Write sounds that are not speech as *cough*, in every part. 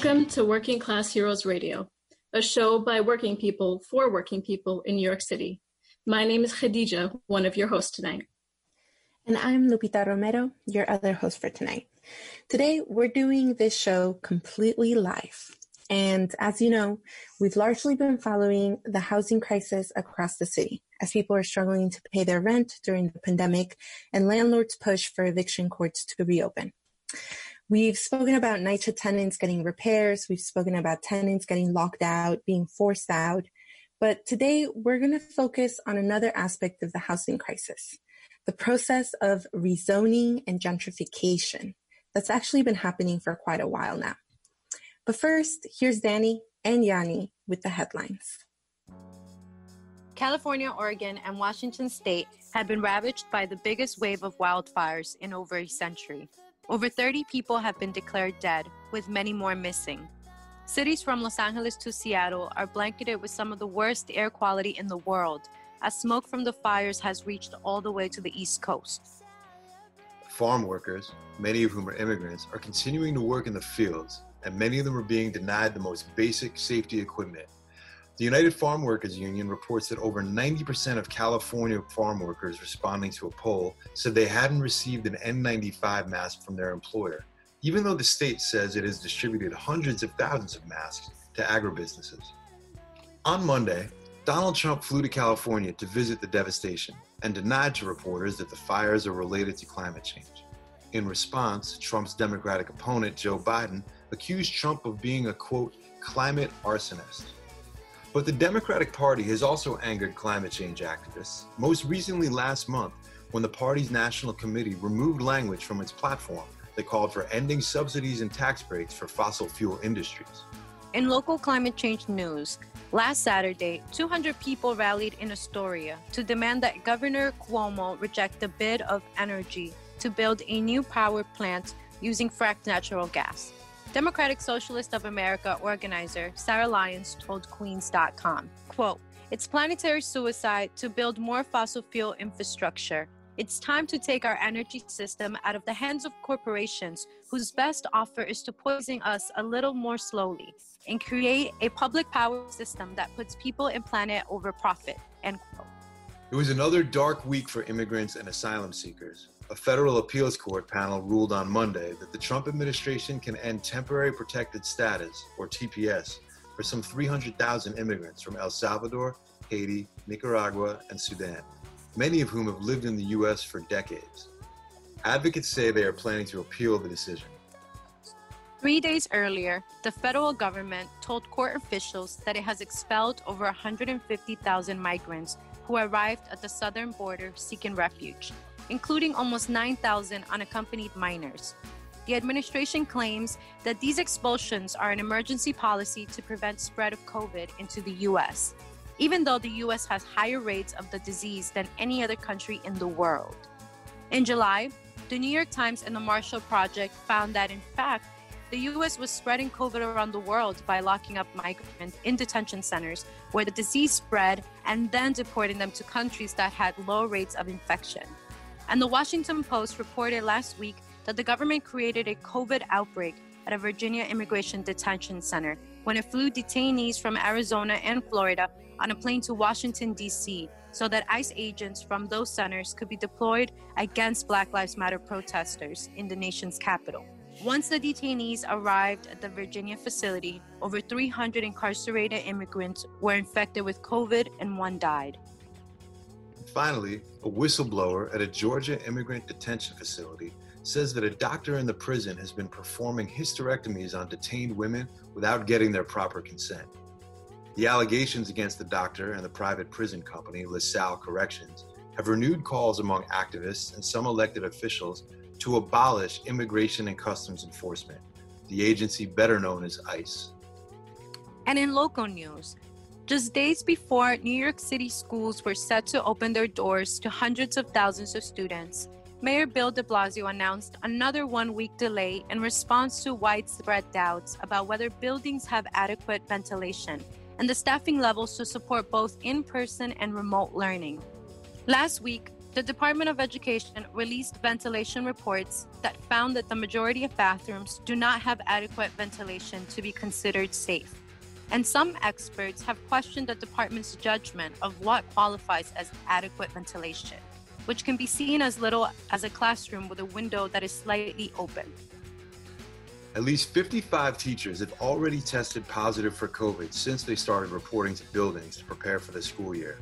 Welcome to Working Class Heroes Radio, a show by working people for working people in New York City. My name is Khadija, one of your hosts tonight. And I'm Lupita Romero, your other host for tonight. Today, we're doing this show completely live. And as you know, we've largely been following the housing crisis across the city as people are struggling to pay their rent during the pandemic and landlords push for eviction courts to reopen. We've spoken about NYCHA tenants getting repairs. We've spoken about tenants getting locked out, being forced out. But today we're going to focus on another aspect of the housing crisis, the process of rezoning and gentrification that's actually been happening for quite a while now. But first, here's Danny and Yanny with the headlines. California, Oregon, and Washington state had been ravaged by the biggest wave of wildfires in over a century. Over 30 people have been declared dead, with many more missing. Cities from Los Angeles to Seattle are blanketed with some of the worst air quality in the world, as smoke from the fires has reached all the way to the East Coast. Farm workers, many of whom are immigrants, are continuing to work in the fields and many of them are being denied the most basic safety equipment. The United Farm Workers Union reports that over 90% of California farm workers responding to a poll said they hadn't received an N95 mask from their employer, even though the state says it has distributed hundreds of thousands of masks to agribusinesses. On Monday, Donald Trump flew to California to visit the devastation and denied to reporters that the fires are related to climate change. In response, Trump's Democratic opponent, Joe Biden, accused Trump of being a quote, climate arsonist. But the Democratic Party has also angered climate change activists, most recently last month when the party's national committee removed language from its platform that called for ending subsidies and tax breaks for fossil fuel industries. In local climate change news, last Saturday, 200 people rallied in Astoria to demand that Governor Cuomo reject the bid of NRG to build a new power plant using fracked natural gas. Democratic Socialist of America organizer Sarah Lyons told Queens.com, quote, It's planetary suicide to build more fossil fuel infrastructure. It's time to take our energy system out of the hands of corporations whose best offer is to poison us a little more slowly and create a public power system that puts people and planet over profit. End quote. It was another dark week for immigrants and asylum seekers a federal appeals court panel ruled on Monday that the Trump administration can end temporary protected status, or TPS, for some 300,000 immigrants from El Salvador, Haiti, Nicaragua, and Sudan, many of whom have lived in the U.S. for decades. Advocates say they are planning to appeal the decision. Three days earlier, the federal government told court officials that it has expelled over 150,000 migrants who arrived at the southern border seeking refuge, including almost 9,000 unaccompanied minors. The administration claims that these expulsions are an emergency policy to prevent spread of COVID into the US, even though the US has higher rates of the disease than any other country in the world. In July, the New York Times and the Marshall Project found that in fact, the US was spreading COVID around the world by locking up migrants in detention centers where the disease spread and then deporting them to countries that had low rates of infection. And the Washington Post reported last week that the government created a COVID outbreak at a Virginia immigration detention center when it flew detainees from Arizona and Florida on a plane to Washington, D.C., so that ICE agents from those centers could be deployed against Black Lives Matter protesters in the nation's capital. Once the detainees arrived at the Virginia facility, over 300 incarcerated immigrants were infected with COVID and one died. Finally, a whistleblower at a Georgia immigrant detention facility says that a doctor in the prison has been performing hysterectomies on detained women without getting their proper consent. The allegations against the doctor and the private prison company, LaSalle Corrections, have renewed calls among activists and some elected officials to abolish Immigration and Customs Enforcement, the agency better known as ICE. And in local news, just days before New York City schools were set to open their doors to hundreds of thousands of students, Mayor Bill de Blasio announced another one week delay in response to widespread doubts about whether buildings have adequate ventilation and the staffing levels to support both in person and remote learning. Last week, the Department of Education released ventilation reports that found that the majority of bathrooms do not have adequate ventilation to be considered safe. And some experts have questioned the department's judgment of what qualifies as adequate ventilation, which can be seen as little as a classroom with a window that is slightly open. At least 55 teachers have already tested positive for COVID since they started reporting to buildings to prepare for the school year.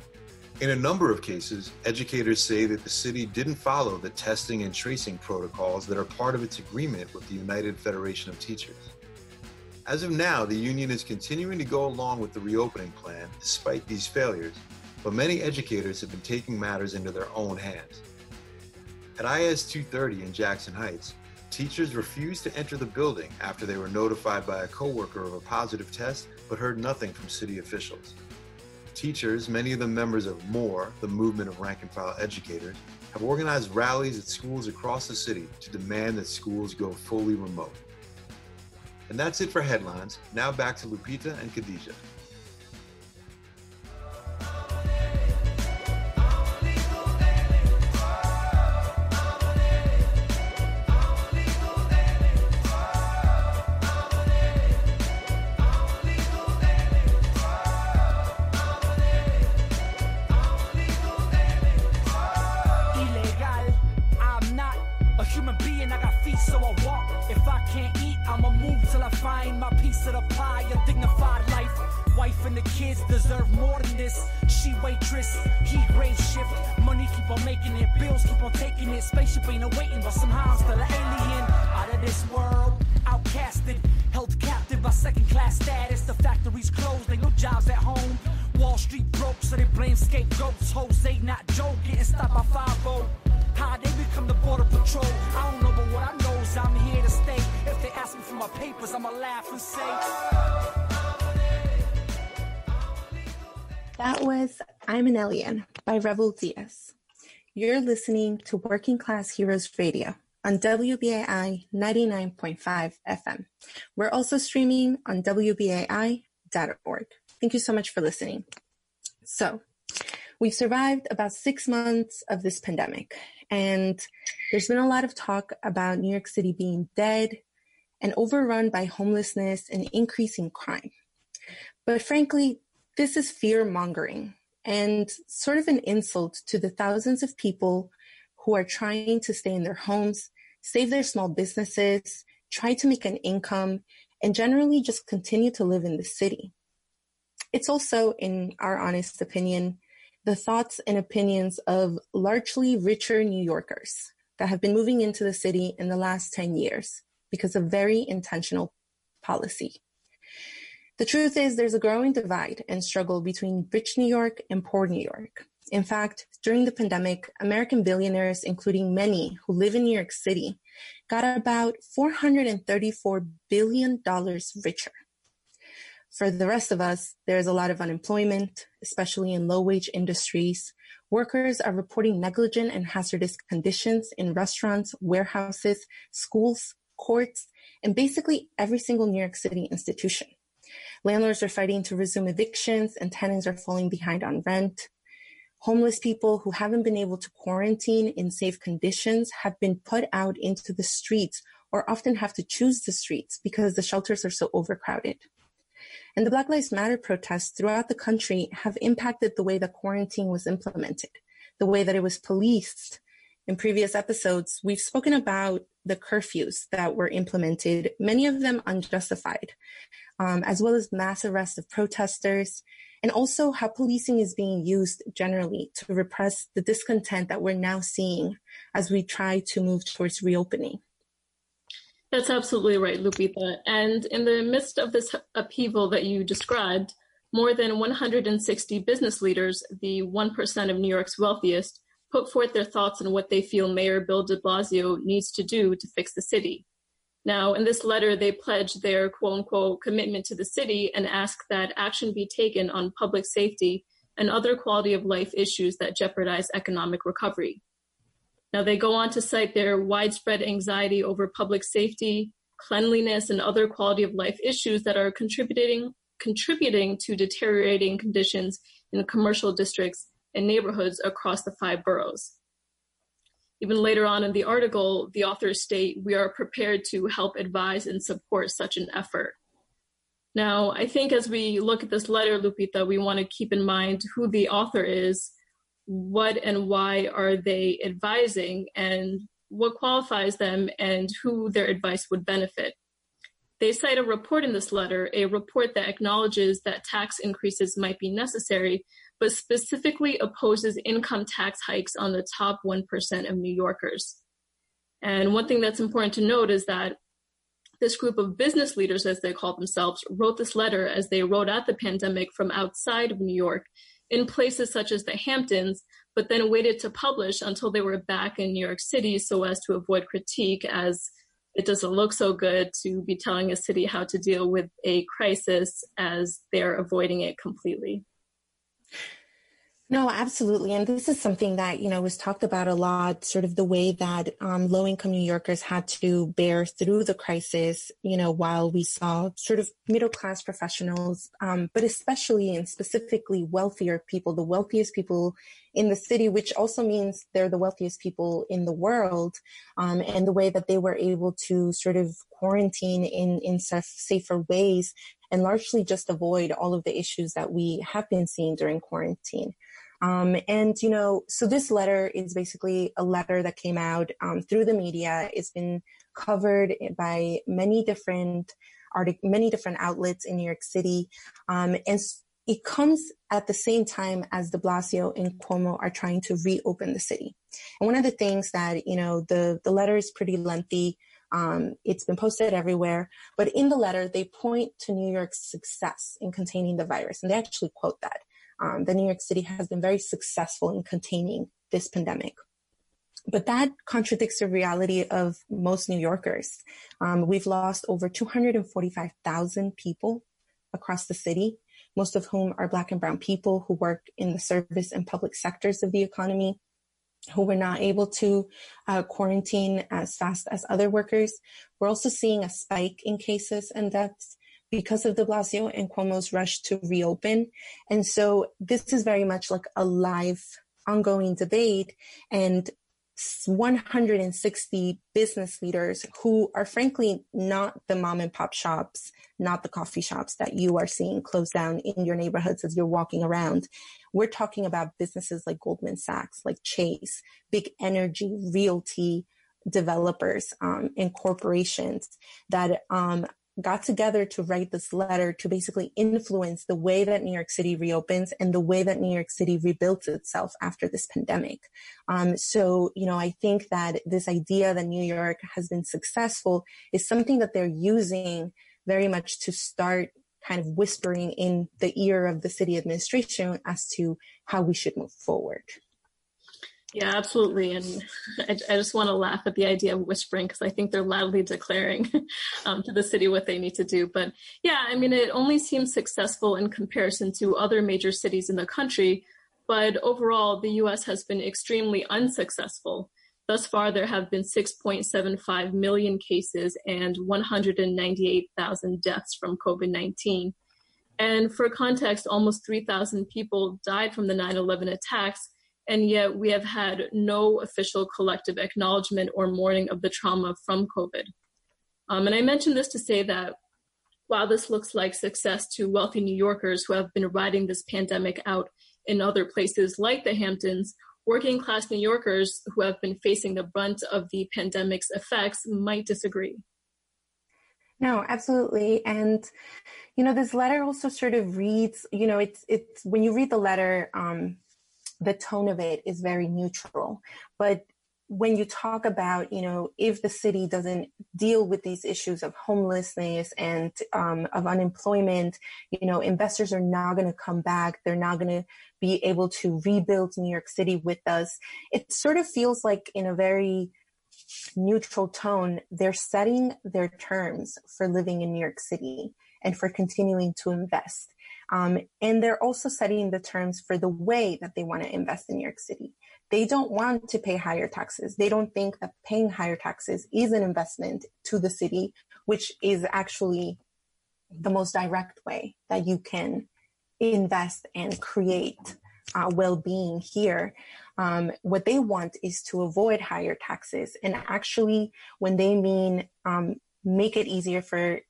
In a number of cases, educators say that the city didn't follow the testing and tracing protocols that are part of its agreement with the United Federation of Teachers. As of now, the union is continuing to go along with the reopening plan despite these failures, but many educators have been taking matters into their own hands. At IS 230 in Jackson Heights, teachers refused to enter the building after they were notified by a coworker of a positive test but heard nothing from city officials. Teachers, many of them members of MORE, the movement of rank and file educators, have organized rallies at schools across the city to demand that schools go fully remote. And that's it for headlines. Now back to Lupita and Khadija. Alien by Rebel Diaz. You're listening to Working Class Heroes Radio on WBAI 99.5 FM. We're also streaming on WBAI.org. Thank you so much for listening. So, we've survived about six months of this pandemic, and there's been a lot of talk about New York City being dead and overrun by homelessness and increasing crime. But frankly, this is fear mongering and sort of an insult to the thousands of people who are trying to stay in their homes, save their small businesses, try to make an income, and generally just continue to live in the city. It's also, in our honest opinion, the thoughts and opinions of largely richer New Yorkers that have been moving into the city in the last 10 years because of very intentional policy. The truth is there's a growing divide and struggle between rich New York and poor New York. In fact, during the pandemic, American billionaires, including many who live in New York City, got about $434 billion richer. For the rest of us, there's a lot of unemployment, especially in low wage industries. Workers are reporting negligent and hazardous conditions in restaurants, warehouses, schools, courts, and basically every single New York City institution. Landlords are fighting to resume evictions and tenants are falling behind on rent. Homeless people who haven't been able to quarantine in safe conditions have been put out into the streets or often have to choose the streets because the shelters are so overcrowded. And the Black Lives Matter protests throughout the country have impacted the way that quarantine was implemented, the way that it was policed. In previous episodes, we've spoken about the curfews that were implemented, many of them unjustified um, as well as mass arrest of protesters, and also how policing is being used generally to repress the discontent that we're now seeing as we try to move towards reopening. That's absolutely right, Lupita. And in the midst of this upheaval that you described, more than 160 business leaders, the 1% of New York's wealthiest, put forth their thoughts on what they feel Mayor Bill de Blasio needs to do to fix the city. Now, in this letter, they pledge their quote unquote commitment to the city and ask that action be taken on public safety and other quality of life issues that jeopardize economic recovery. Now, they go on to cite their widespread anxiety over public safety, cleanliness, and other quality of life issues that are contributing, contributing to deteriorating conditions in commercial districts and neighborhoods across the five boroughs. Even later on in the article, the authors state, we are prepared to help advise and support such an effort. Now, I think as we look at this letter, Lupita, we want to keep in mind who the author is, what and why are they advising, and what qualifies them, and who their advice would benefit. They cite a report in this letter, a report that acknowledges that tax increases might be necessary, but specifically opposes income tax hikes on the top 1% of New Yorkers. And one thing that's important to note is that this group of business leaders, as they call themselves, wrote this letter as they rode out the pandemic from outside of New York in places such as the Hamptons, but then waited to publish until they were back in New York City so as to avoid critique as it doesn't look so good to be telling a city how to deal with a crisis as they're avoiding it completely. No, absolutely. And this is something that, you know, was talked about a lot, sort of the way that um, low income New Yorkers had to bear through the crisis, you know, while we saw sort of middle class professionals, um, but especially and specifically wealthier people, the wealthiest people in the city, which also means they're the wealthiest people in the world, um, and the way that they were able to sort of quarantine in, in safer ways and largely just avoid all of the issues that we have been seeing during quarantine. Um, and, you know, so this letter is basically a letter that came out um, through the media. It's been covered by many different many different outlets in New York City. Um, and it comes at the same time as de Blasio and Cuomo are trying to reopen the city. And one of the things that, you know, the, the letter is pretty lengthy. Um, it's been posted everywhere, but in the letter, they point to New York's success in containing the virus. And they actually quote that um, New York City has been very successful in containing this pandemic. But that contradicts the reality of most New Yorkers. Um, we've lost over 245,000 people across the city, most of whom are Black and Brown people who work in the service and public sectors of the economy, who were not able to uh, quarantine as fast as other workers. We're also seeing a spike in cases and deaths because of de Blasio and Cuomo's rush to reopen. And so this is very much like a live ongoing debate and 160 business leaders who are frankly not the mom and pop shops, not the coffee shops that you are seeing close down in your neighborhoods as you're walking around. We're talking about businesses like Goldman Sachs, like Chase, big energy, realty, developers um, and corporations that um, got together to write this letter to basically influence the way that New York City reopens and the way that New York City rebuilds itself after this pandemic. Um, so, you know, I think that this idea that New York has been successful is something that they're using very much to start kind of whispering in the ear of the city administration as to how we should move forward. Yeah, absolutely. And I, I just want to laugh at the idea of whispering because I think they're loudly declaring *laughs* um, to the city what they need to do. But yeah, I mean, it only seems successful in comparison to other major cities in the country. But overall, the US has been extremely unsuccessful. Thus far, there have been 6.75 million cases and 198,000 deaths from COVID 19. And for context, almost 3,000 people died from the 9 11 attacks and yet we have had no official collective acknowledgement or mourning of the trauma from COVID. Um, and I mention this to say that while this looks like success to wealthy New Yorkers who have been riding this pandemic out in other places like the Hamptons, working class New Yorkers who have been facing the brunt of the pandemic's effects might disagree. No, absolutely. And, you know, this letter also sort of reads, you know, it's, it's, when you read the letter, um, the tone of it is very neutral. But when you talk about, you know, if the city doesn't deal with these issues of homelessness and um, of unemployment, you know, investors are not going to come back. They're not going to be able to rebuild New York City with us. It sort of feels like in a very neutral tone, they're setting their terms for living in New York City and for continuing to invest. Um, and they're also setting the terms for the way that they want to invest in New York City. They don't want to pay higher taxes. They don't think that paying higher taxes is an investment to the city, which is actually the most direct way that you can invest and create uh, well-being here. Um, what they want is to avoid higher taxes, and actually, when they mean um, make it easier for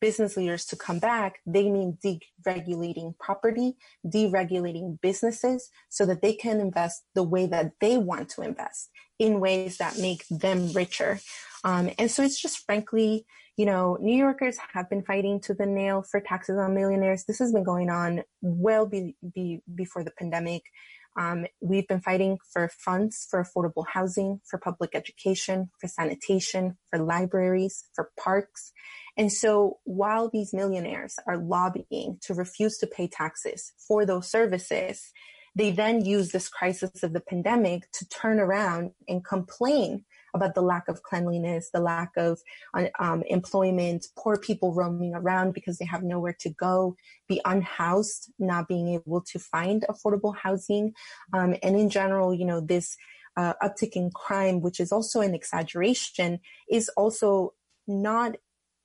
business leaders to come back, they mean deregulating property, deregulating businesses so that they can invest the way that they want to invest in ways that make them richer. Um, and so it's just frankly, you know, New Yorkers have been fighting to the nail for taxes on millionaires. This has been going on well be, be, before the pandemic. Um, we've been fighting for funds for affordable housing, for public education, for sanitation, for libraries, for parks. And so while these millionaires are lobbying to refuse to pay taxes for those services, they then use this crisis of the pandemic to turn around and complain about the lack of cleanliness, the lack of um, employment, poor people roaming around because they have nowhere to go, be unhoused, not being able to find affordable housing. Um, and in general, you know, this uh, uptick in crime, which is also an exaggeration, is also not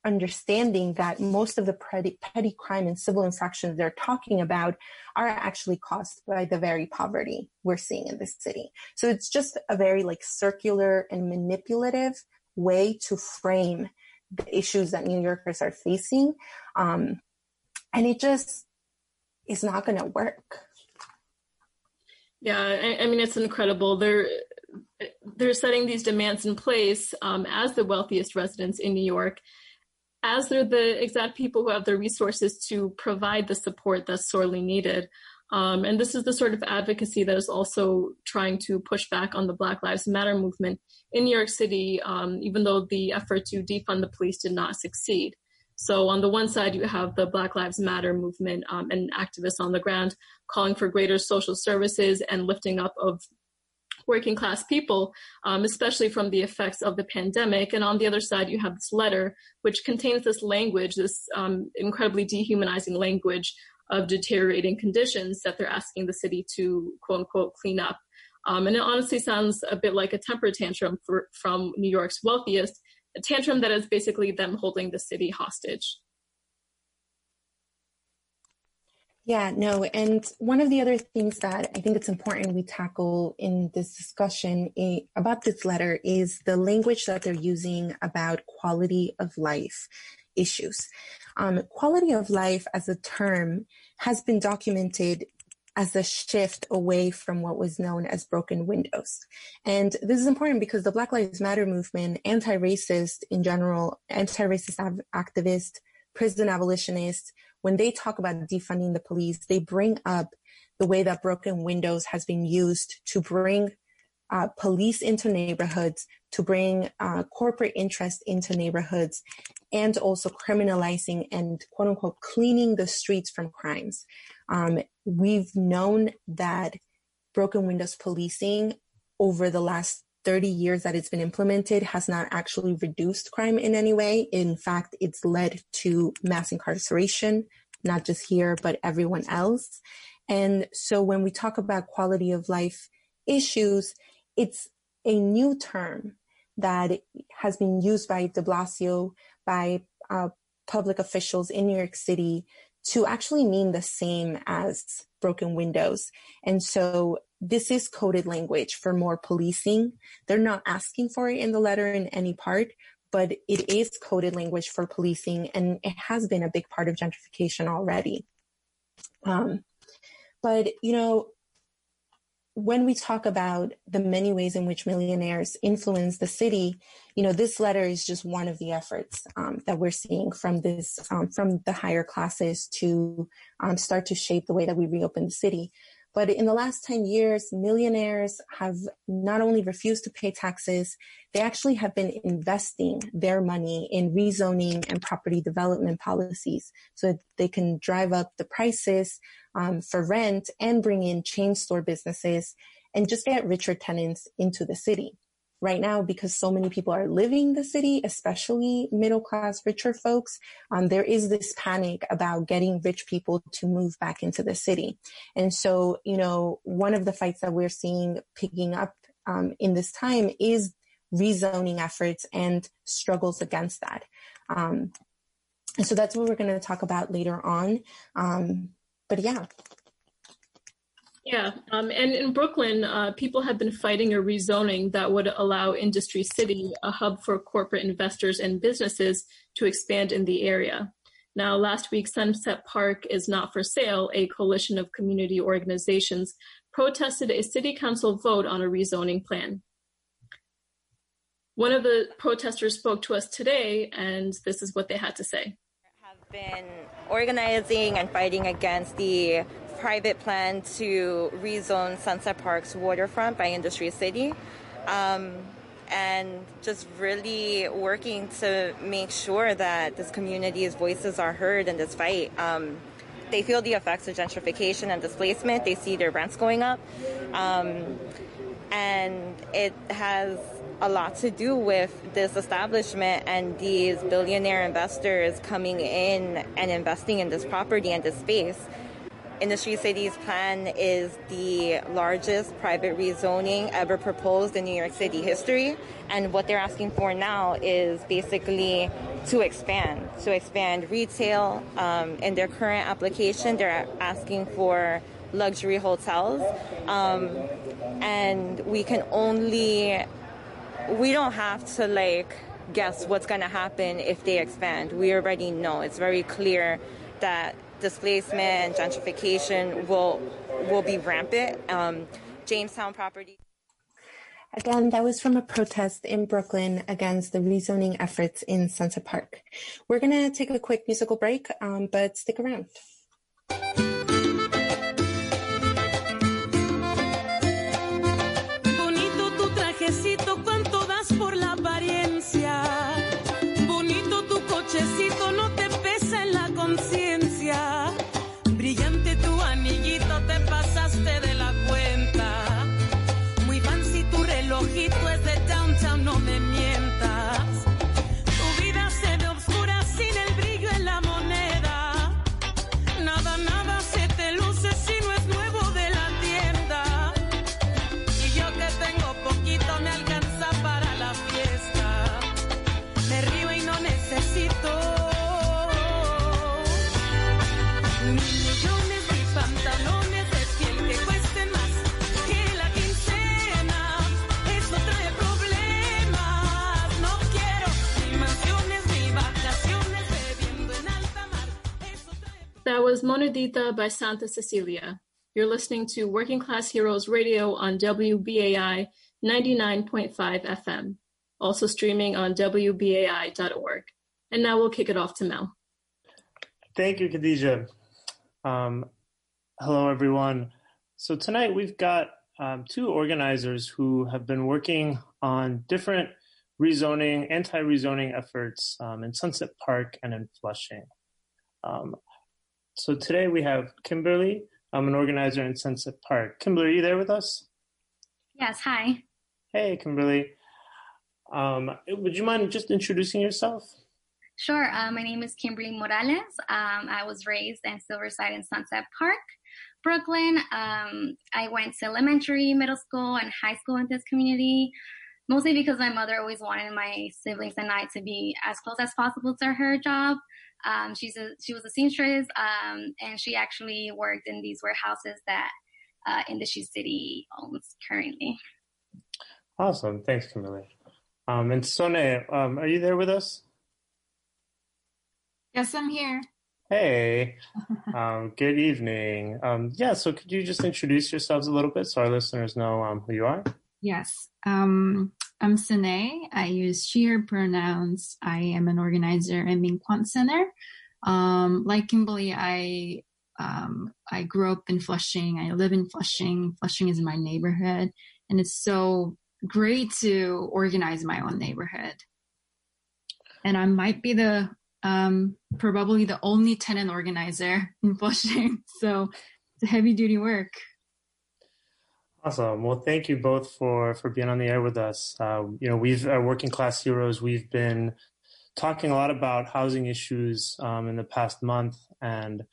understanding that most of the petty, petty crime and civil infractions they're talking about are actually caused by the very poverty we're seeing in this city. So it's just a very like circular and manipulative way to frame the issues that New Yorkers are facing. Um, and it just is not going to work. Yeah, I, I, mean, it's incredible. They're, they're setting these demands in place um, as the wealthiest residents in New York as they're the exact people who have the resources to provide the support that's sorely needed. Um, and this is the sort of advocacy that is also trying to push back on the Black Lives Matter movement in New York City, um, even though the effort to defund the police did not succeed. So, on the one side, you have the Black Lives Matter movement um, and activists on the ground calling for greater social services and lifting up of working class people, um, especially from the effects of the pandemic. And on the other side, you have this letter, which contains this language, this um, incredibly dehumanizing language of deteriorating conditions that they're asking the city to quote unquote clean up. Um, and it honestly sounds a bit like a temper tantrum for, from New York's wealthiest, a tantrum that is basically them holding the city hostage. Yeah, no. And one of the other things that I think it's important we tackle in this discussion about this letter is the language that they're using about quality of life issues. Um, quality of life as a term has been documented as a shift away from what was known as broken windows. And this is important because the Black Lives Matter movement, anti-racist in general, anti-racist av- activists, prison abolitionists, when they talk about defunding the police, they bring up the way that broken windows has been used to bring uh, police into neighborhoods, to bring uh, corporate interest into neighborhoods, and also criminalizing and quote unquote cleaning the streets from crimes. Um, we've known that broken windows policing over the last 30 years that it's been implemented has not actually reduced crime in any way. In fact, it's led to mass incarceration, not just here, but everyone else. And so when we talk about quality of life issues, it's a new term that has been used by de Blasio, by uh, public officials in New York City to actually mean the same as broken windows. And so this is coded language for more policing. They're not asking for it in the letter in any part, but it is coded language for policing and it has been a big part of gentrification already. Um, but, you know, when we talk about the many ways in which millionaires influence the city, you know, this letter is just one of the efforts um, that we're seeing from this, um, from the higher classes to um, start to shape the way that we reopen the city. But in the last 10 years, millionaires have not only refused to pay taxes, they actually have been investing their money in rezoning and property development policies so they can drive up the prices um, for rent and bring in chain store businesses and just get richer tenants into the city right now because so many people are living the city, especially middle class, richer folks. Um, there is this panic about getting rich people to move back into the city. And so, you know, one of the fights that we're seeing picking up um, in this time is rezoning efforts and struggles against that. Um, and so that's what we're going to talk about later on. Um, but yeah. Yeah, um, and in Brooklyn, uh, people have been fighting a rezoning that would allow Industry City, a hub for corporate investors and businesses, to expand in the area. Now, last week, Sunset Park is not for sale. A coalition of community organizations protested a city council vote on a rezoning plan. One of the protesters spoke to us today, and this is what they had to say. Have been organizing and fighting against the private plan to rezone Sunset Park's waterfront by Industry City. Um, and just really working to make sure that this community's voices are heard in this fight. Um, they feel the effects of gentrification and displacement. They see their rents going up. Um, and it has a lot to do with this establishment and these billionaire investors coming in and investing in this property and this space. Industry City's plan is the largest private rezoning ever proposed in New York City history. And what they're asking for now is basically to expand, to expand retail. Um, in their current application, they're asking for luxury hotels. Um, and we can only, we don't have to like guess what's going to happen if they expand. We already know. It's very clear that displacement and gentrification will will be rampant. Um, Jamestown property. Again, that was from a protest in Brooklyn against the rezoning efforts in Sunset Park. We're going to take a quick musical break, um, but stick around. Was Monedita by Santa Cecilia. You're listening to Working Class Heroes Radio on WBAI 99.5 FM, also streaming on WBAI.org. And now we'll kick it off to Mel. Thank you, Khadija. Um, hello, everyone. So tonight we've got um, two organizers who have been working on different rezoning, anti-rezoning efforts um, in Sunset Park and in Flushing. Um, so today we have Kimberly. I'm an organizer in Sunset Park. Kimberly, are you there with us? Yes, hi. Hey, Kimberly. Um, would you mind just introducing yourself? Sure. Uh, my name is Kimberly Morales. Um, I was raised and still reside in Sunset Park, Brooklyn. Um, I went to elementary, middle school, and high school in this community, mostly because my mother always wanted my siblings and I to be as close as possible to her job. Um, she's a, she was a seamstress, um, and she actually worked in these warehouses that uh, Industry City owns currently. Awesome. Thanks, Kimberly. Um, and Seonae, um, are you there with us? Yes, I'm here. Hey, *laughs* um, good evening. Um, yeah, so could you just introduce yourselves a little bit so our listeners know um, who you are? Yes. Um, I'm Seonae. I use she, her pronouns. I am an organizer in MinKwon Center. Um, like Kimberly, I um, I grew up in Flushing. I live in Flushing. Flushing is my neighborhood, and it's so great to organize my own neighborhood. And I might be the um, probably the only tenant organizer in Flushing, *laughs* so it's heavy duty work. Awesome. Well, thank you both for for being on the air with us. Uh, you know, we've uh, working class heroes. We've been talking a lot about housing issues um, in the past month, and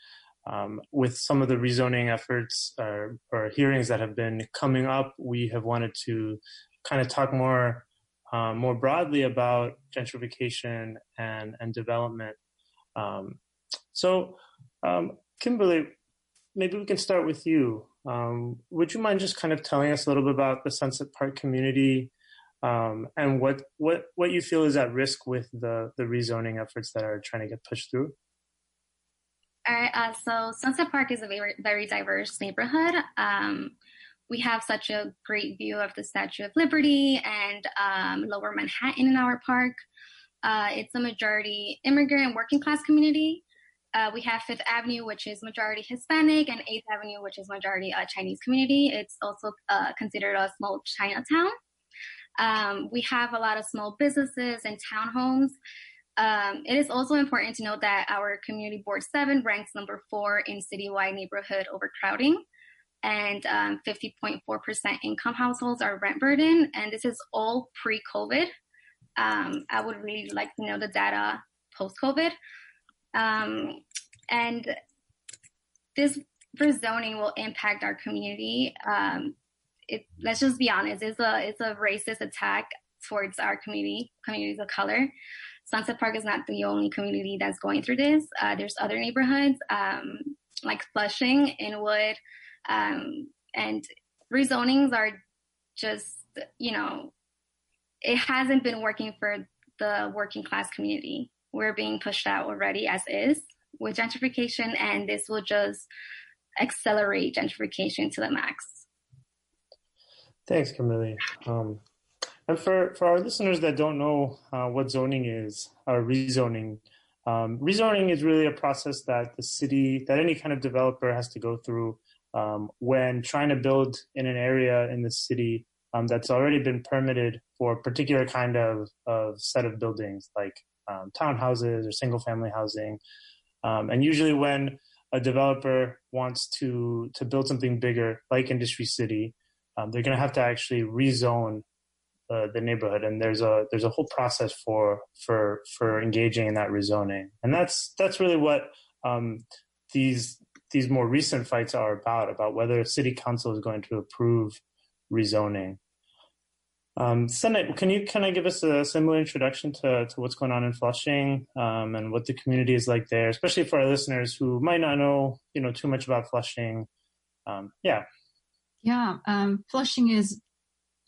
um, with some of the rezoning efforts or, or, hearings that have been coming up, we have wanted to kind of talk more um, more broadly about gentrification and and development. Um, so, um, Kimberly, maybe we can start with you. Um, would you mind just kind of telling us a little bit about the Sunset Park community um, and what, what, what you feel is at risk with the, the rezoning efforts that are trying to get pushed through? All right. Uh, so Sunset Park is a very, very diverse neighborhood. Um, we have such a great view of the Statue of Liberty and um, Lower Manhattan in our park. Uh, it's a majority immigrant working class community. Uh, we have Fifth Avenue, which is majority Hispanic, and Eighth Avenue, which is majority uh, Chinese community. It's also uh, considered a small Chinatown. Um, we have a lot of small businesses and townhomes. Um, it is also important to note that our community board seven ranks number four in citywide neighborhood overcrowding, and um, 50.4% income households are rent burden, and this is all pre-COVID. Um, I would really like to know the data post-COVID. Um, and this rezoning will impact our community. Um, it, let's just be honest, it's a, it's a racist attack towards our community, communities of color. Sunset Park is not the only community that's going through this. Uh, there's other neighborhoods um, like Flushing, Inwood, um, and rezonings are just, you know, it hasn't been working for the working class community we're being pushed out already as is with gentrification, and this will just accelerate gentrification to the max. Thanks, Camille. Um, and for, for our listeners that don't know uh, what zoning is, or rezoning, um, rezoning is really a process that the city, that any kind of developer has to go through um, when trying to build in an area in the city um, that's already been permitted for a particular kind of, of set of buildings, like um, townhouses or single family housing. Um, and usually when a developer wants to, to build something bigger like Industry City, um, they're going to have to actually rezone uh, the neighborhood. And there's a, there's a whole process for, for, for engaging in that rezoning. And that's, that's really what um, these, these more recent fights are about, about whether city council is going to approve rezoning. Um, Seonae, can you kind of give us a similar introduction to, to what's going on in Flushing um, and what the community is like there, especially for our listeners who might not know, you know, too much about Flushing? Um, yeah. Yeah. Um, Flushing is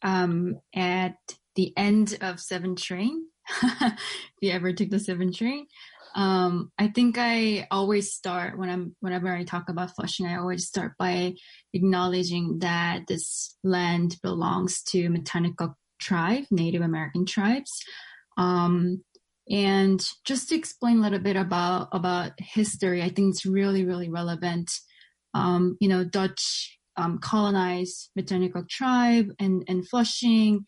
um, at the end of Seven Train. *laughs* if you ever took the Seven Train, um, I think I always start when I'm whenever I talk about Flushing, I always start by acknowledging that this land belongs to Matinecock tribe, Native American tribes. Um, and just to explain a little bit about about history, I think it's really really relevant. Um, you know, Dutch um, colonized Matinecock tribe and and Flushing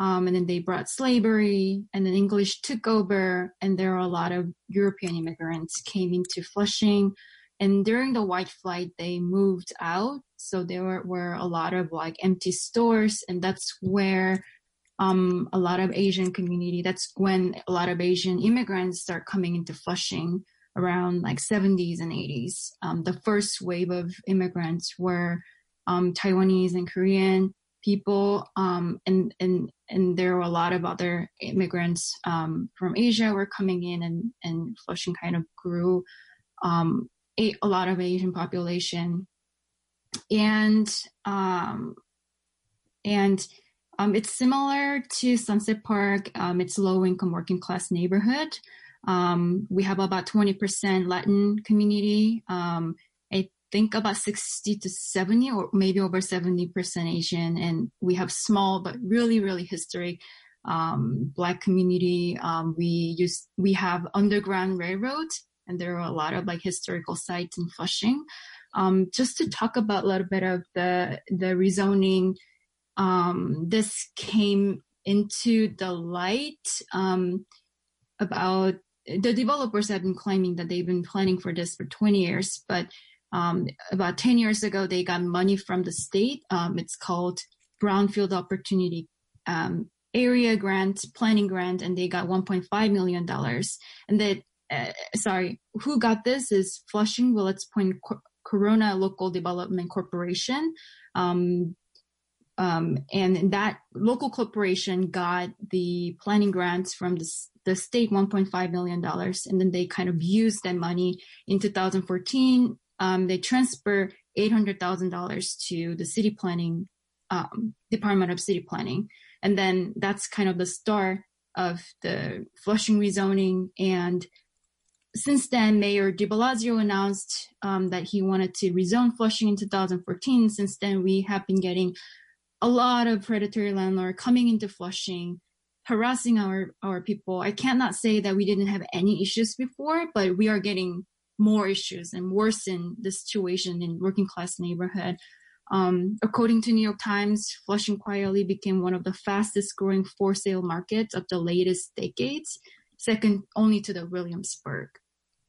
um, and then they brought slavery, and then English took over, and there were a lot of European immigrants came into Flushing. And during the white flight, they moved out. So there were, were a lot of like empty stores, and that's where um, a lot of Asian community. That's when a lot of Asian immigrants start coming into Flushing around like 70s and 80s. Um, the first wave of immigrants were um, Taiwanese and Korean people, um, and and and there were a lot of other immigrants um, from Asia were coming in, and and Flushing kind of grew um, a, a, lot of Asian population, and um, and um, it's similar to Sunset Park. Um, it's low income working class neighborhood. We have about 20% Latin community. Think about 60 to 70 or maybe over 70% Asian. And we have small, but really, really historic, um, black community. Um, we use, we have underground railroad and there are a lot of like historical sites in Flushing. Um, just to talk about a little bit of the, the rezoning, um, this came into the light, um, about the developers have been claiming that they've been planning for this for 20 years, but um, about 10 years ago, they got money from the state. Um, it's called Brownfield Opportunity um, Area Grant, Planning Grant, and they got $1.5 million. And that, uh, sorry, who got this is Flushing Willets Point Co- Corona Local Development Corporation. Um, um, and that local corporation got the planning grants from the, the state $1.5 million. And then they kind of used that money in 2014 um, they transfer $800,000 to the city planning, um, Department of City Planning. And then that's kind of the start of the Flushing rezoning. And since then, Mayor de Blasio announced um, that he wanted to rezone Flushing in 2014. Since then, we have been getting a lot of predatory landlord coming into Flushing, harassing our, our people. I cannot say that we didn't have any issues before, but we are getting more issues and worsen the situation in working class neighborhood. Um, according to New York Times, Flushing quietly became one of the fastest growing for sale markets of the latest decades, second only to the Williamsburg.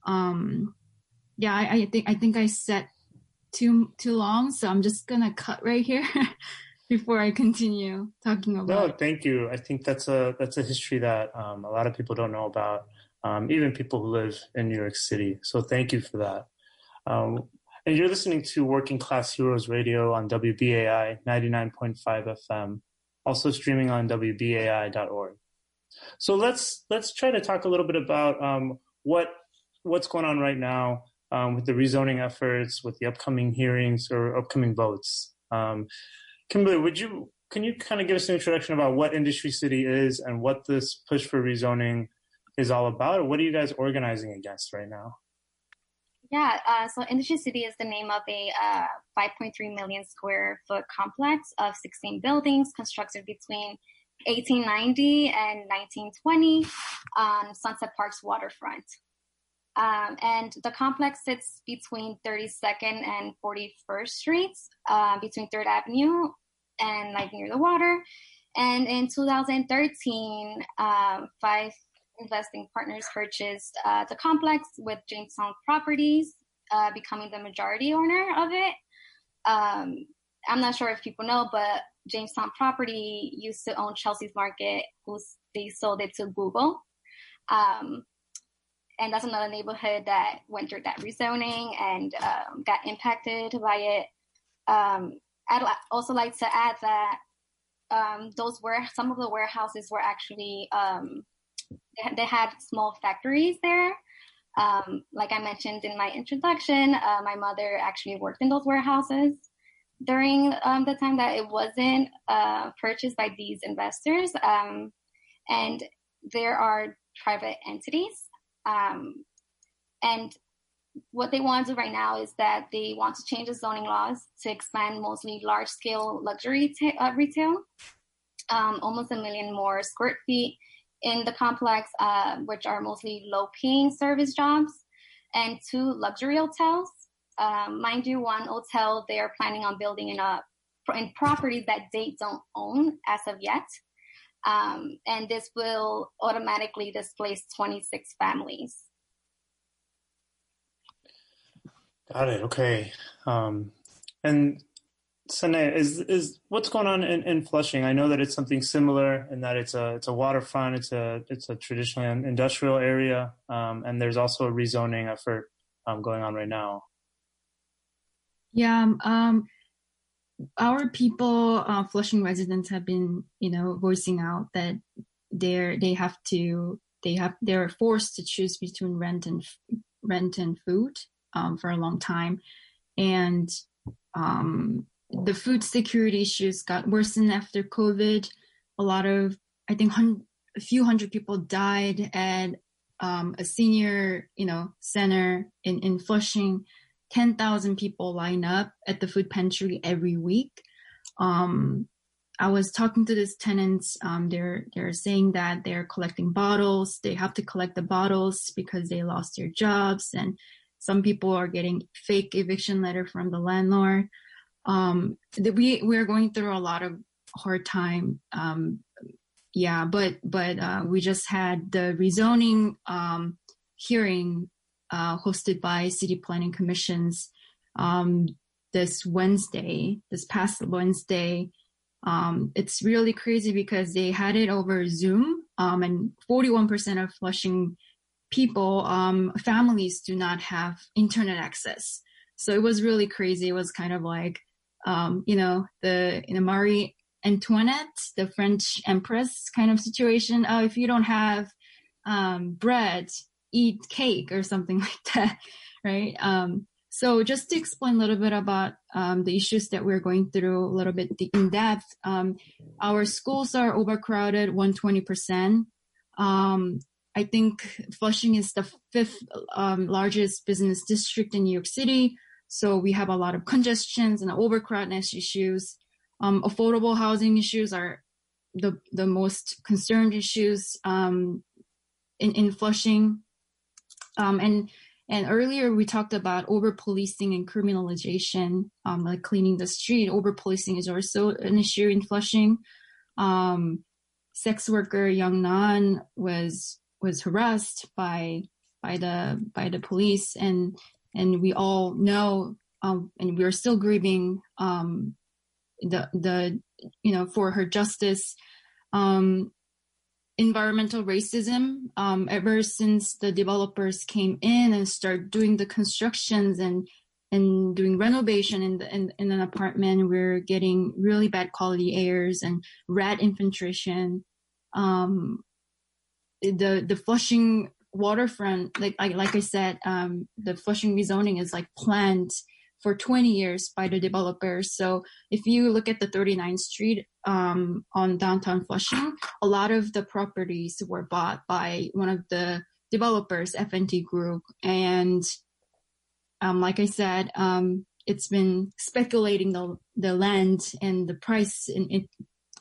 Um, yeah, I, I, think I think I said too too long, so I'm just gonna cut right here *laughs* before I continue talking about. No, thank you. I think that's a that's a history that um, a lot of people don't know about um, even people who live in New York City. So thank you for that. Um, and you're listening to Working Class Heroes Radio on WBAI 99.5 FM, also streaming on WBAI.org. So let's let's try to talk a little bit about um, what what's going on right now um, with the rezoning efforts, with the upcoming hearings or upcoming votes. Um, Kimberly, would you can you kind of give us an introduction about what Industry City is and what this push for rezoning is all about? What are you guys organizing against right now? Yeah, uh, so Industry City is the name of a uh, 5.3 million square foot complex of 16 buildings constructed between 1890 and 1920 on Sunset Park's waterfront. Um, and the complex sits between 32nd and 41st Streets, uh, between 3rd Avenue and like near the water. And in 2013, uh, five investing partners purchased uh, the complex with Jamestown Properties uh, becoming the majority owner of it. Um, I'm not sure if people know, but Jamestown Property used to own Chelsea's Market, who's they sold it to Google. Um, and that's another neighborhood that went through that rezoning and um, got impacted by it. Um, I'd also like to add that um, those were some of the warehouses were actually um, they had small factories there. Um, like I mentioned in my introduction, uh, my mother actually worked in those warehouses during um, the time that it wasn't uh, purchased by these investors. Um, and there are private entities. Um, and what they want to do right now is that they want to change the zoning laws to expand mostly large scale luxury t- uh, retail, um, almost a million more square feet in the complex, uh, which are mostly low paying service jobs, and two luxury hotels. Um, mind you, one hotel they are planning on building in a in properties that they don't own as of yet. Um, and this will automatically displace 26 families. Got it. Okay. Um, and Seonae, is is what's going on in, in Flushing? I know that it's something similar in that it's a it's a waterfront, it's a it's a traditionally industrial area, um, and there's also a rezoning effort um, going on right now. Yeah, um, um our people, uh, Flushing residents, have been you know voicing out that they're they have to they have they're forced to choose between rent and rent and food um, for a long time, and um, the food security issues got worsened after COVID. A lot of, I think, hun- a few hundred people died at um, a senior, you know, center in, in Flushing. 10,000 people line up at the food pantry every week. Um, I was talking to these tenants. Um, they're they're saying that they're collecting bottles. They have to collect the bottles because they lost their jobs, and some people are getting fake eviction letter from the landlord um, we we're going through a lot of hard time. Um, yeah, but but uh, we just had the rezoning um, hearing uh, hosted by city planning commissions um, this Wednesday, this past Wednesday. Um, it's really crazy because they had it over Zoom, um, and 41% of Flushing people, families do not have internet access. So it was really crazy. It was kind of like um, you know, the you know, Marie Antoinette, the French empress kind of situation. Oh, if you don't have um, bread, eat cake or something *laughs* like that, right? Um, so just to explain a little bit about um, the issues that we're going through a little bit in depth, um, our schools are overcrowded 120%. Um, I think Flushing is the fifth um, largest business district in New York City. So we have a lot of congestions and overcrowdedness issues. Um, affordable housing issues are the, the most concerned issues um, in, in Flushing. and and earlier we talked about over policing and criminalization, um, like cleaning the street. Over policing is also an issue in Flushing. Um, sex worker Young Nan was was harassed by by the by the police, and and we all know, um, and we are still grieving um, the the you know for her justice. Um, environmental racism um, ever since the developers came in and started doing the constructions and and doing renovation in, the, in, in an apartment we're getting really bad quality airs and rat infiltration um, the the flushing waterfront like like, like i said um, the flushing rezoning is like planned for 20 years by the developers. So if you look at the 39th Street um, on downtown Flushing, a lot of the properties were bought by one of the developers, F&T Group. And um, like I said, um, it's been speculating the the land and the price in, in,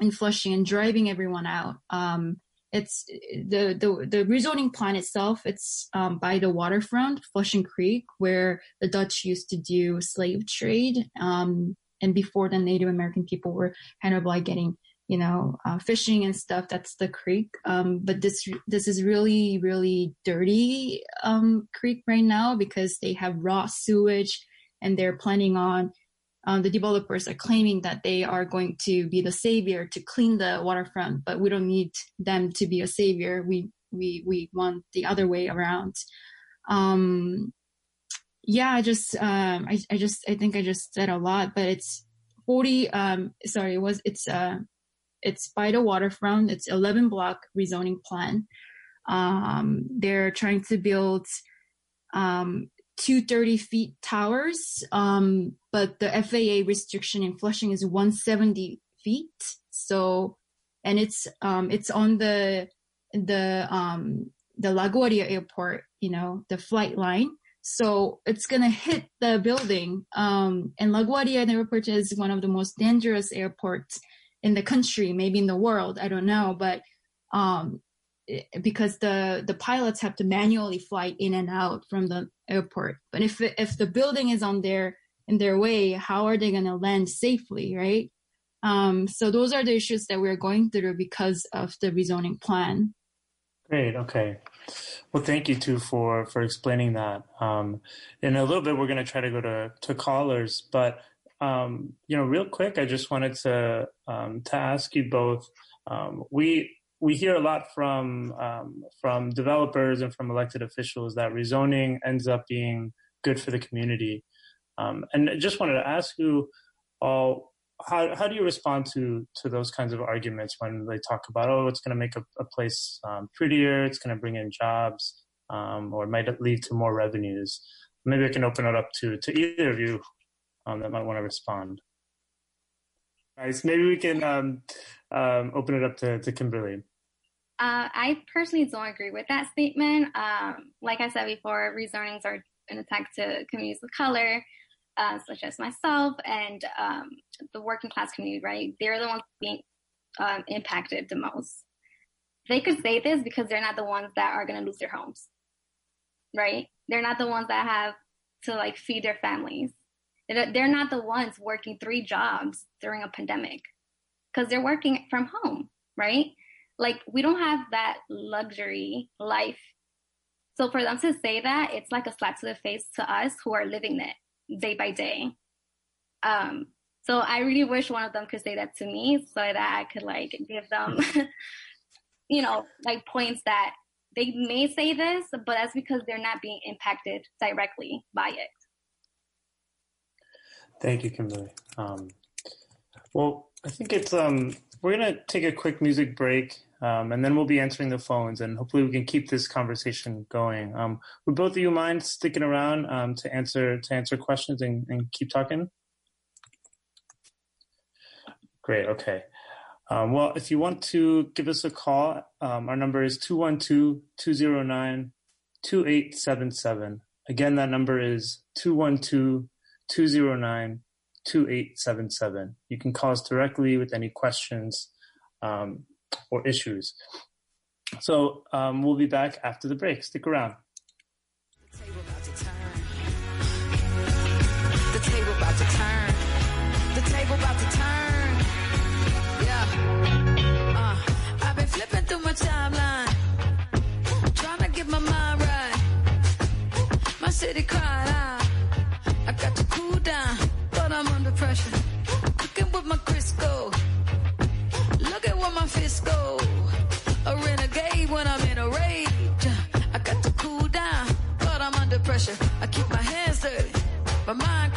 in Flushing and driving everyone out. Um, it's the the the rezoning plan itself. It's um, by the waterfront, Flushing Creek, where the Dutch used to do slave trade. Um, and before the Native American people were kind of like getting, you know, uh, fishing and stuff. That's the creek. Um, but this this is really really dirty um, creek right now because they have raw sewage, and they're planning on um, the developers are claiming that they are going to be the savior to clean the waterfront, but we don't need them to be a savior. We we we want the other way around. Um, yeah, I just um, I I just I think I just said a lot, but it's forty. Um, sorry, it was it's uh it's by the waterfront. It's eleven block rezoning plan. Um, they're trying to build um, two 30 feet towers, um, but the FAA restriction in Flushing is 170 feet. So, and it's um, it's on the the um, the LaGuardia Airport, you know, the flight line. So it's gonna hit the building. Um, and LaGuardia Airport is one of the most dangerous airports in the country, maybe in the world. I don't know, but um, because the the pilots have to manually fly in and out from the airport. But if if the building is on their in their way, how are they going to land safely, right? Um, so those are the issues that we're going through because of the rezoning plan. Great. Okay. Well, thank you too for for explaining that. Um, in a little bit, we're going to try to go to to callers, but um, you know, real quick, I just wanted to um, to ask you both. Um, we we hear a lot from um, from developers and from elected officials that rezoning ends up being good for the community. Um, and I just wanted to ask you all, how how do you respond to to those kinds of arguments when they talk about oh it's going to make a, a place um, prettier, it's going to bring in jobs, um, or it might lead to more revenues? Maybe I can open it up to to either of you um, that might want to respond. Nice. Maybe we can um, um, open it up to, to Kimberly. Uh, I personally don't agree with that statement. Um, like I said before, rezonings are an attack to communities of color, uh, such as myself and um, the working class community, right? They're the ones being um, impacted the most. They could say this because they're not the ones that are going to lose their homes, right? They're not the ones that have to like feed their families. They're not the ones working three jobs during a pandemic because they're working from home, right? Like we don't have that luxury life. So for them to say that, it's like a slap to the face to us who are living it day by day. Um, so I really wish one of them could say that to me so that I could like give them, *laughs* you know, like points that they may say this, but that's because they're not being impacted directly by it. Thank you, Kimberly. Um, well, I think it's um, we're going to take a quick music break um, and then we'll be answering the phones and hopefully we can keep this conversation going. Um, would both of you mind sticking around um, to answer to answer questions and, and keep talking? Great. Okay. Um, well, if you want to give us a call, um, our number is 212 209 2877. Again, that number is 212 209 2877. You can call us directly with any questions um, or issues. So um, we'll be back after the break. Stick around. The table about to turn. The table about to turn. The table about to turn. Yeah. I've been flipping through my timeline. Trying to get my mind right. My city crying out. I got to cool down, but I'm under pressure. Cooking with my Crisco. When I'm in a rage. I got to cool down, but I'm under pressure. I keep my hands dirty, my mind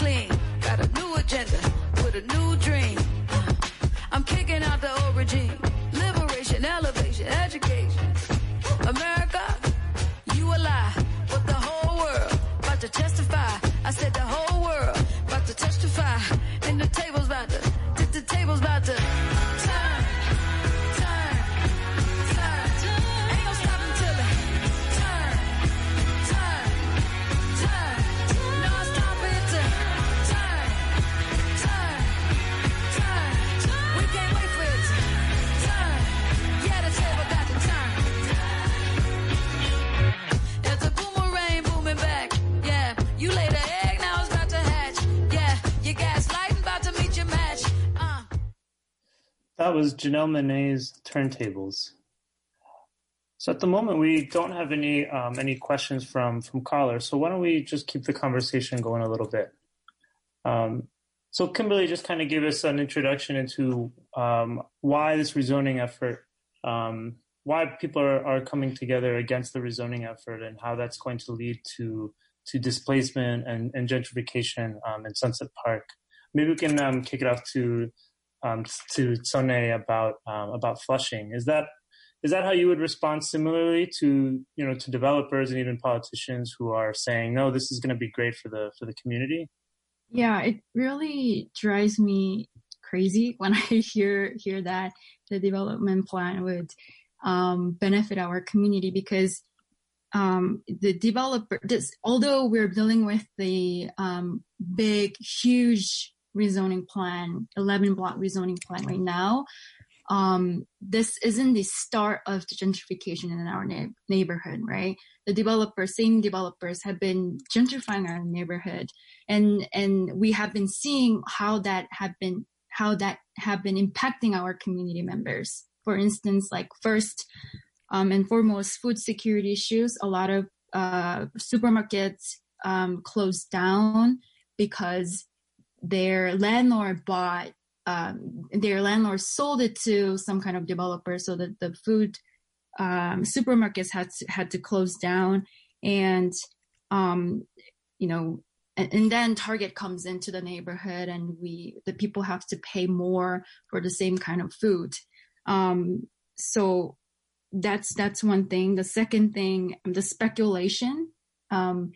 That was Janelle Monáe's Turntables. So at the moment, we don't have any um, any questions from from callers. So why don't we just keep the conversation going a little bit? Um, so Kimberly just kind of gave us an introduction into um, why this rezoning effort, um, why people are, are coming together against the rezoning effort, and how that's going to lead to to displacement and, and gentrification um, in Sunset Park. Maybe we can um, kick it off to um, to Seonae about um, about Flushing. Is that is that how you would respond similarly to you know to developers and even politicians who are saying no, this is going to be great for the for the community? Yeah, it really drives me crazy *laughs* when I hear hear that the development plan would um, benefit our community because um, the developer, this, although we're dealing with the um, big, huge rezoning plan, 11 block rezoning plan right now. Um, this isn't the start of the gentrification in our na- neighborhood, right? The developers, same developers have been gentrifying our neighborhood and, and we have been seeing how that have been, how that have been impacting our community members. For instance, like first, um, and foremost, food security issues. A lot of, uh, supermarkets, um, closed down because their landlord bought um, their landlord sold it to some kind of developer so that the food um, supermarkets had to, had to close down. And um, you know and, and, then target comes into the neighborhood and we the people have to pay more for the same kind of food. Um, so that's that's one thing. The second thing the speculation um,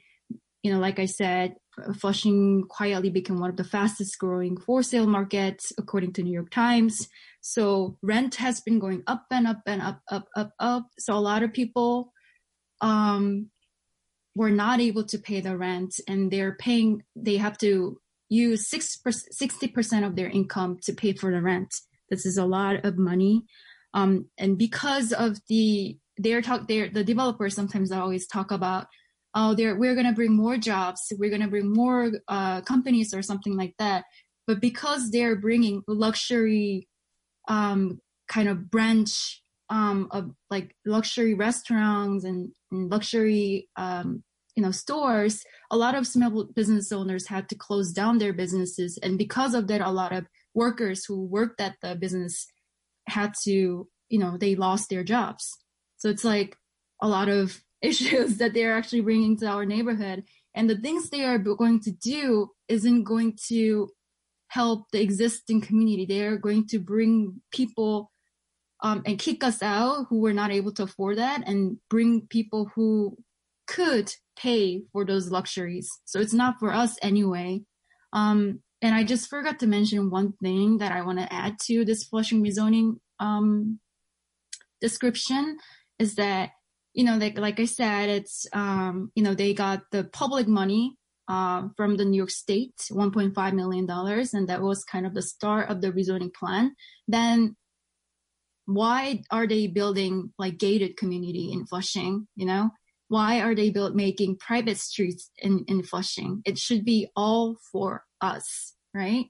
you know like i said Flushing quietly became one of the fastest growing for sale markets, according to New York Times. So rent has been going up and up and up, up, up, up. So a lot of people, um, were not able to pay the rent and they're paying, they have to use 60% of their income to pay for the rent. This is a lot of money. Um, and because of the, they're talk, they're, the developers sometimes always talk about oh, there we're going to bring more jobs, we're going to bring more uh, companies or something like that. But because they're bringing luxury um, kind of branch um, of like luxury restaurants and, and luxury um, you know stores, a lot of small business owners had to close down their businesses, and because of that, a lot of workers who worked at the business had to you know they lost their jobs. So it's like a lot of issues that they're actually bringing to our neighborhood. And the things they are going to do isn't going to help the existing community. They are going to bring people um, and kick us out who were not able to afford that and bring people who could pay for those luxuries. So it's not for us anyway. Um, and I just forgot to mention one thing that I want to add to this Flushing rezoning um, description is that you know like like I said, it's um, you know they got the public money uh, from the New York State, 1.5 million dollars, and that was kind of the start of the rezoning plan. Then why are they building like gated community in Flushing? You know, why are they built making private streets in, in Flushing? It should be all for us, right?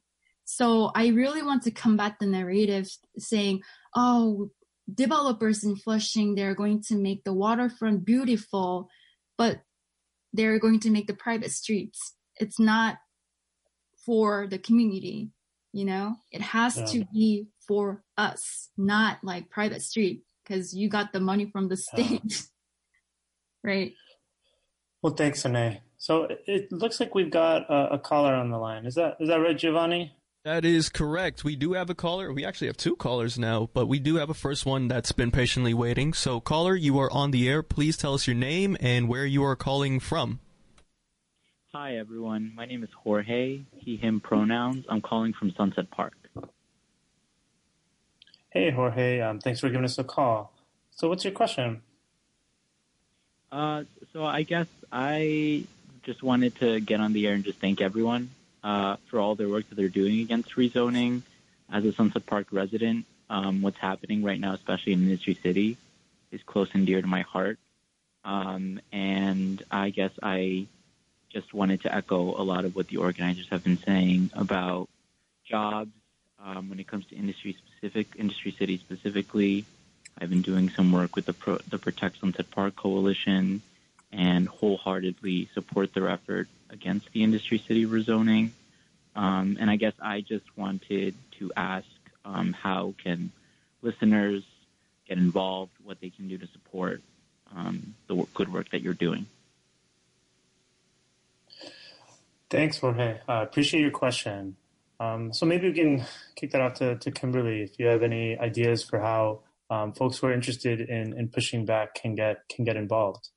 So I really want to combat the narrative saying, oh, developers in Flushing, they're going to make the waterfront beautiful, but they're going to make the private streets. It's not for the community, you know? It has yeah. to be for us, not like private street, because you got the money from the state. Yeah. *laughs* right. Well, thanks, Seonae. So it looks like we've got a, a, caller on the line. Is that is that right, Giovanni? That is correct. We do have a caller. We actually have two callers now, but we do have a first one that's been patiently waiting. So, caller, you are on the air. Please tell us your name and where you are calling from. Hi, everyone. My name is Jorge. He, him pronouns. I'm calling from Sunset Park. Hey, Jorge. Um, thanks for giving us a call. So, what's your question? Uh, so, I guess I just wanted to get on the air and just thank everyone uh, for all their work that they're doing against rezoning. As a Sunset Park resident, um, what's happening right now, especially in Industry City, is close and dear to my heart. Um, and I guess I just wanted to echo a lot of what the organizers have been saying about jobs um, when it comes to industry specific, industry city specifically. I've been doing some work with the, Pro, the Protect Sunset Park Coalition and wholeheartedly support their effort against the industry city rezoning. Um, and I guess I just wanted to ask um, how can listeners get involved, what they can do to support um, the good work that you're doing. Thanks, Jorge. I uh, appreciate your question. Um, so maybe we can kick that off to, to Kimberly. If you have any ideas for how um, folks who are interested in, in pushing back can get can get involved.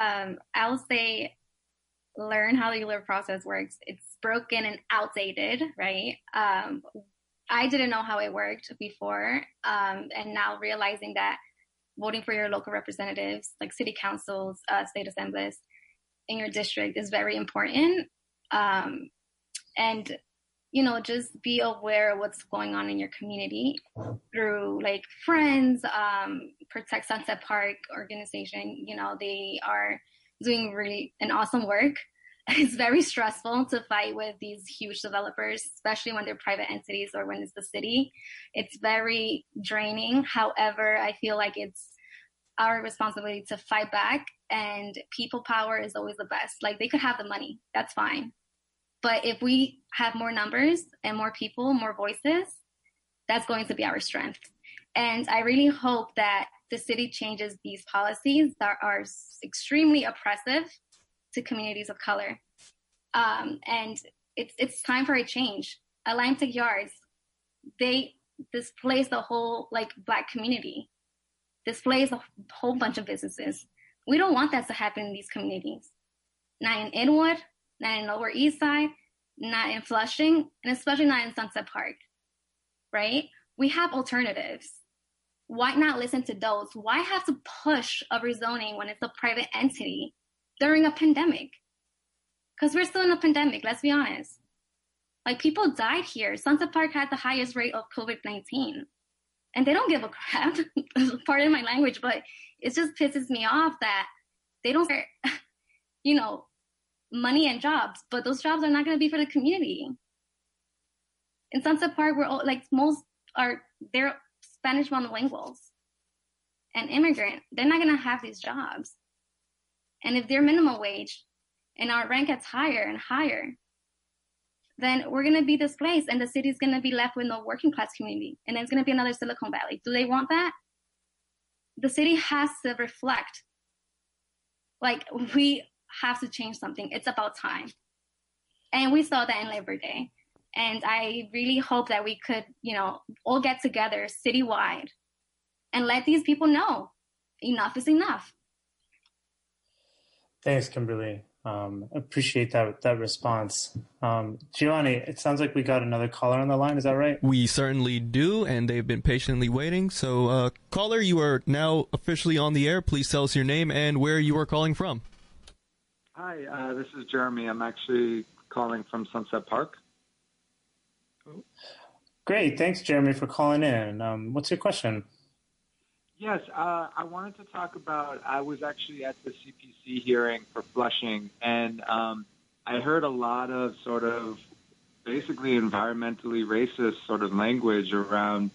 Um, I'll say learn how the electoral process works. It's broken and outdated, right? Um, I didn't know how it worked before, um, and now realizing that voting for your local representatives, like city councils, uh, state assemblies, in your district is very important. Um, and you know, just be aware of what's going on in your community through like friends, um, Protect Sunset Park organization. You know, they are doing really an awesome work. *laughs* It's very stressful to fight with these huge developers, especially when they're private entities or when it's the city. It's very draining. However, I feel like it's our responsibility to fight back and people power is always the best. Like they could have the money, that's fine. But if we have more numbers and more people, more voices, that's going to be our strength. And I really hope that the city changes these policies that are extremely oppressive to communities of color. Um, and it's it's time for a change. Atlantic Yards, they displace the whole like black community, displace a whole bunch of businesses. We don't want that to happen in these communities. Not in Inwood, not in Lower East Side, not in Flushing, and especially not in Sunset Park, right? We have alternatives. Why not listen to those? Why have to push a rezoning when it's a private entity during a pandemic? Because we're still in a pandemic, let's be honest. Like people died here. Sunset Park had the highest rate of COVID 19. And they don't give a crap. *laughs* Pardon my language, but it just pisses me off that they don't, care, *laughs* you know, money and jobs, but those jobs are not going to be for the community. In Sunset Park, we're all, like most are they're Spanish monolinguals and immigrant. They're not going to have these jobs. And if they're minimum wage and our rank gets higher and higher, then we're going to be displaced and the city's going to be left with no working class community. And it's going to be another Silicon Valley. Do they want that? the city has to reflect like we have to change something. It's about time. And we saw that in Labor Day. And I really hope that we could, you know, all get together citywide and let these people know enough is enough. Thanks, Kimberly. Um, appreciate that that response. Um, Giovanni, it sounds like we got another caller on the line. Is that right? We certainly do, and they've been patiently waiting. So, uh, caller, you are now officially on the air. Please tell us your name and where you are calling from. Hi, uh, this is Jeremy. I'm actually calling from Sunset Park. Great. Thanks, Jeremy, for calling in. Um, what's your question? Yes, uh, I wanted to talk about. I was actually at the CPC hearing for Flushing, and um, I heard a lot of sort of basically environmentally racist sort of language around,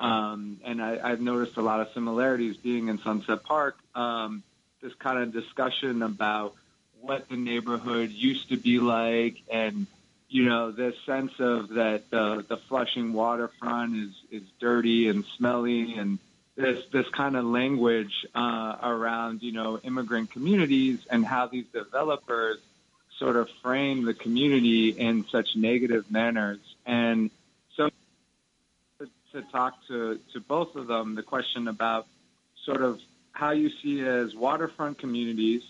um, and I, I've noticed a lot of similarities being in Sunset Park. Um, this kind of discussion about what the neighborhood used to be like, and you know, this sense of that the the Flushing waterfront is is dirty and smelly and this this kind of language uh, around you know immigrant communities and how these developers sort of frame the community in such negative manners. And so to, to talk to, to both of them, the question about sort of how you see as waterfront communities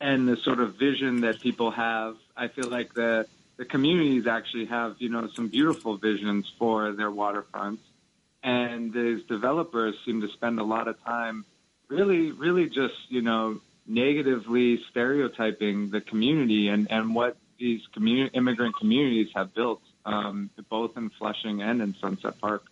and the sort of vision that people have. I feel like the the communities actually have you know some beautiful visions for their waterfronts and these developers seem to spend a lot of time really, really just, you know, negatively stereotyping the community and, and what these immigrant communities have built, um, both in Flushing and in Sunset Park.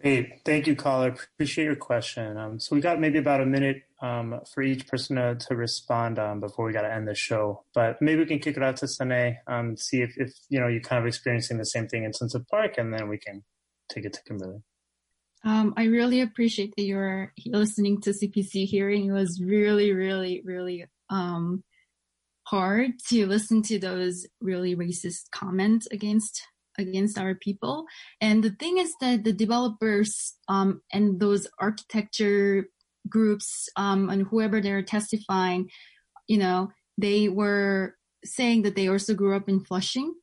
Great. Thank you, caller. Appreciate your question. Um, so we got maybe about a minute um, for each person to, to respond um, before we got to end the show. But maybe we can kick it out to Seonae, um, see if, if, you know, you're kind of experiencing the same thing in Sunset Park, and then we can take it to Kimberly. Um, I really appreciate that you're listening to CPC hearing. It was really, really, really um, hard to listen to those really racist comments against against our people. And the thing is that the developers um, and those architecture groups um, and whoever they're testifying, you know, they were saying that they also grew up in Flushing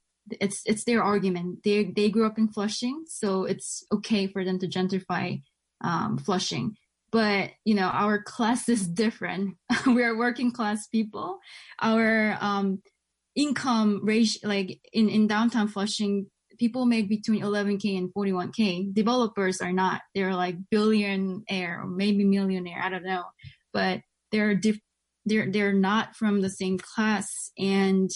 it's it's their argument. They they grew up in Flushing, so it's okay for them to gentrify um, Flushing. But you know, our class *laughs* is different. we are working class people. Our um, income range, like in in downtown Flushing, people make between 11k and 41k. Developers are not. They're like billionaire or maybe millionaire. I don't know, but they're diff- they're they're not from the same class and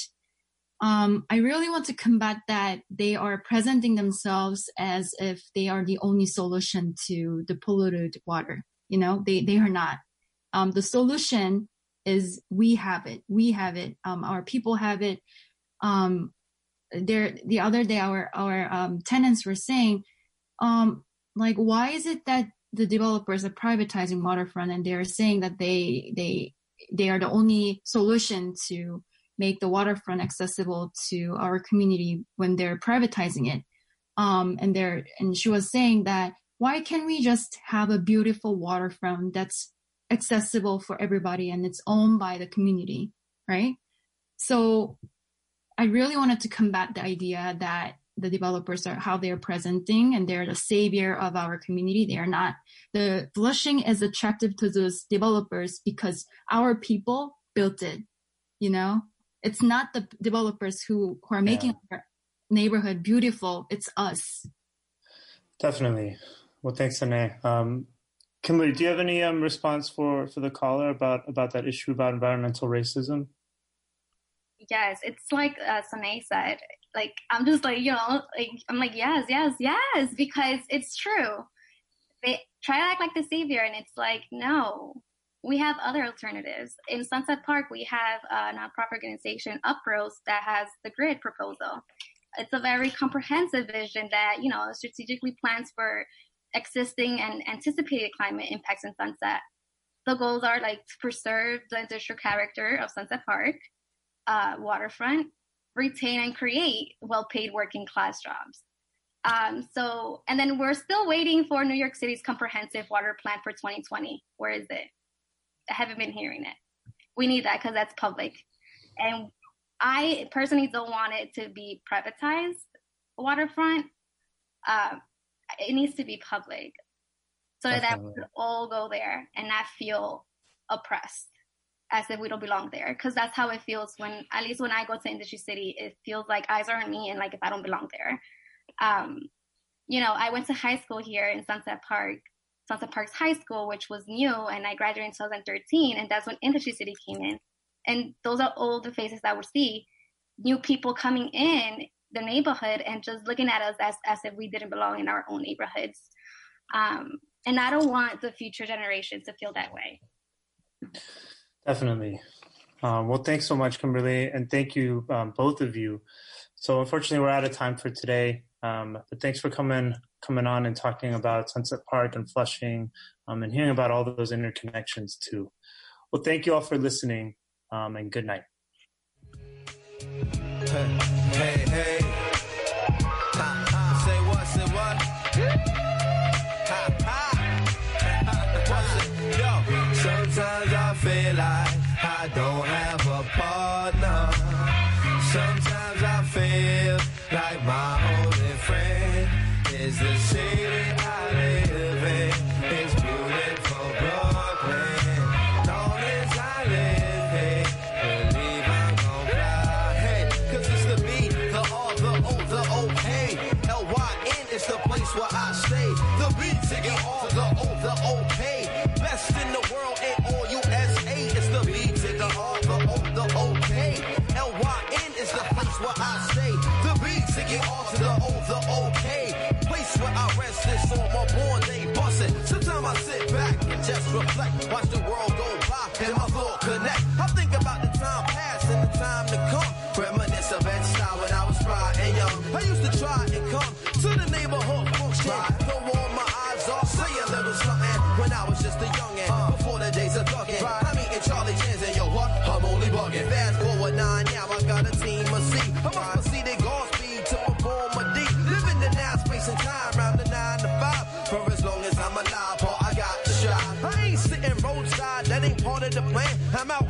um, I really want to combat that they are presenting themselves as if they are the only solution to the polluted water. You know, they, they are not. Um, the solution is we have it. We have it. Um, our people have it. Um, there, the other day, our, our, um, tenants were saying, um, like, why is it that the developers are privatizing waterfront and they're saying that they, they, they are the only solution to make the waterfront accessible to our community when they're privatizing it. Um, and there, and she was saying that why can't we just have a beautiful waterfront that's accessible for everybody and it's owned by the community, right? So I really wanted to combat the idea that the developers are how they're presenting and they're the savior of our community. They are not. The Flushing is attractive to those developers because our people built it, you know? It's not the developers who, who are making yeah. our neighborhood beautiful. It's us. Definitely. Well, thanks, Seonae. Um, Kimberly, do you have any um, response for, for the caller about, about that issue about environmental racism? Yes, it's like uh, Seonae said. Like I'm just like you know, like I'm like yes, yes, yes, because it's true. They try to act like the savior, and it's like no, we have other alternatives. In Sunset Park, we have a nonprofit organization, Uprose, that has the grid proposal. It's a very comprehensive vision that, you know, strategically plans for existing and anticipated climate impacts in Sunset. The goals are like to preserve the industrial character of Sunset Park, uh, waterfront, retain and create well-paid working class jobs. Um, so, and then we're still waiting for New York City's comprehensive water plan for 2020. Where is it? I haven't been hearing it. We need that because that's public. And I personally don't want it to be privatized waterfront. Uh, it needs to be public so Definitely. that we could all go there and not feel oppressed as if we don't belong there. Because that's how it feels when, at least when I go to Industry City, it feels like eyes are on me and like if I don't belong there. Um, you know, I went to high school here in Sunset Park, Sunset Parks High School, which was new, and I graduated in 2013, and that's when Industry City came in. And those are all the faces that we see, new people coming in the neighborhood and just looking at us as, as if we didn't belong in our own neighborhoods. Um, and I don't want the future generations to feel that way. Definitely. Um, well, thanks so much, Kimberly, and thank you, um, both of you. So, unfortunately, we're out of time for today. Um, but thanks for coming coming on and talking about Sunset Park and Flushing, um, and hearing about all those interconnections too. Well, thank you all for listening, um, and good night. Hey, hey, hey.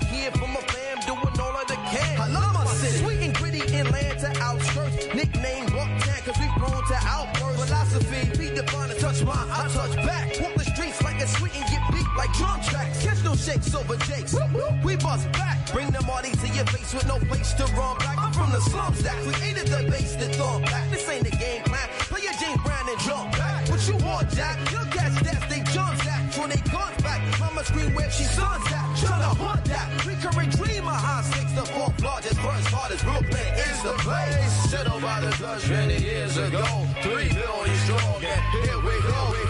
Here for my fam, doing all of the can. I love my city. Sweet and gritty Atlanta outskirts. Nickname Bucktown, cause we grown to outbursts. Philosophy, be defined and touch mine, I touch back. Walk the streets like it's sweet and get beat like drum tracks. Catch no shakes over jakes. We bust back. Bring the money to your face with no place to run back. I'm from the slums that created the base that thump back. This ain't a game plan. Play your James Brown and jump back. What you want, Jack? Mama scream where she sons at. Tryna hunt that. Recurring dream of high stakes. The fourth largest, first hardest. Brooklyn is the place. Settled by the dust many years ago. Three billion strong. And here we go.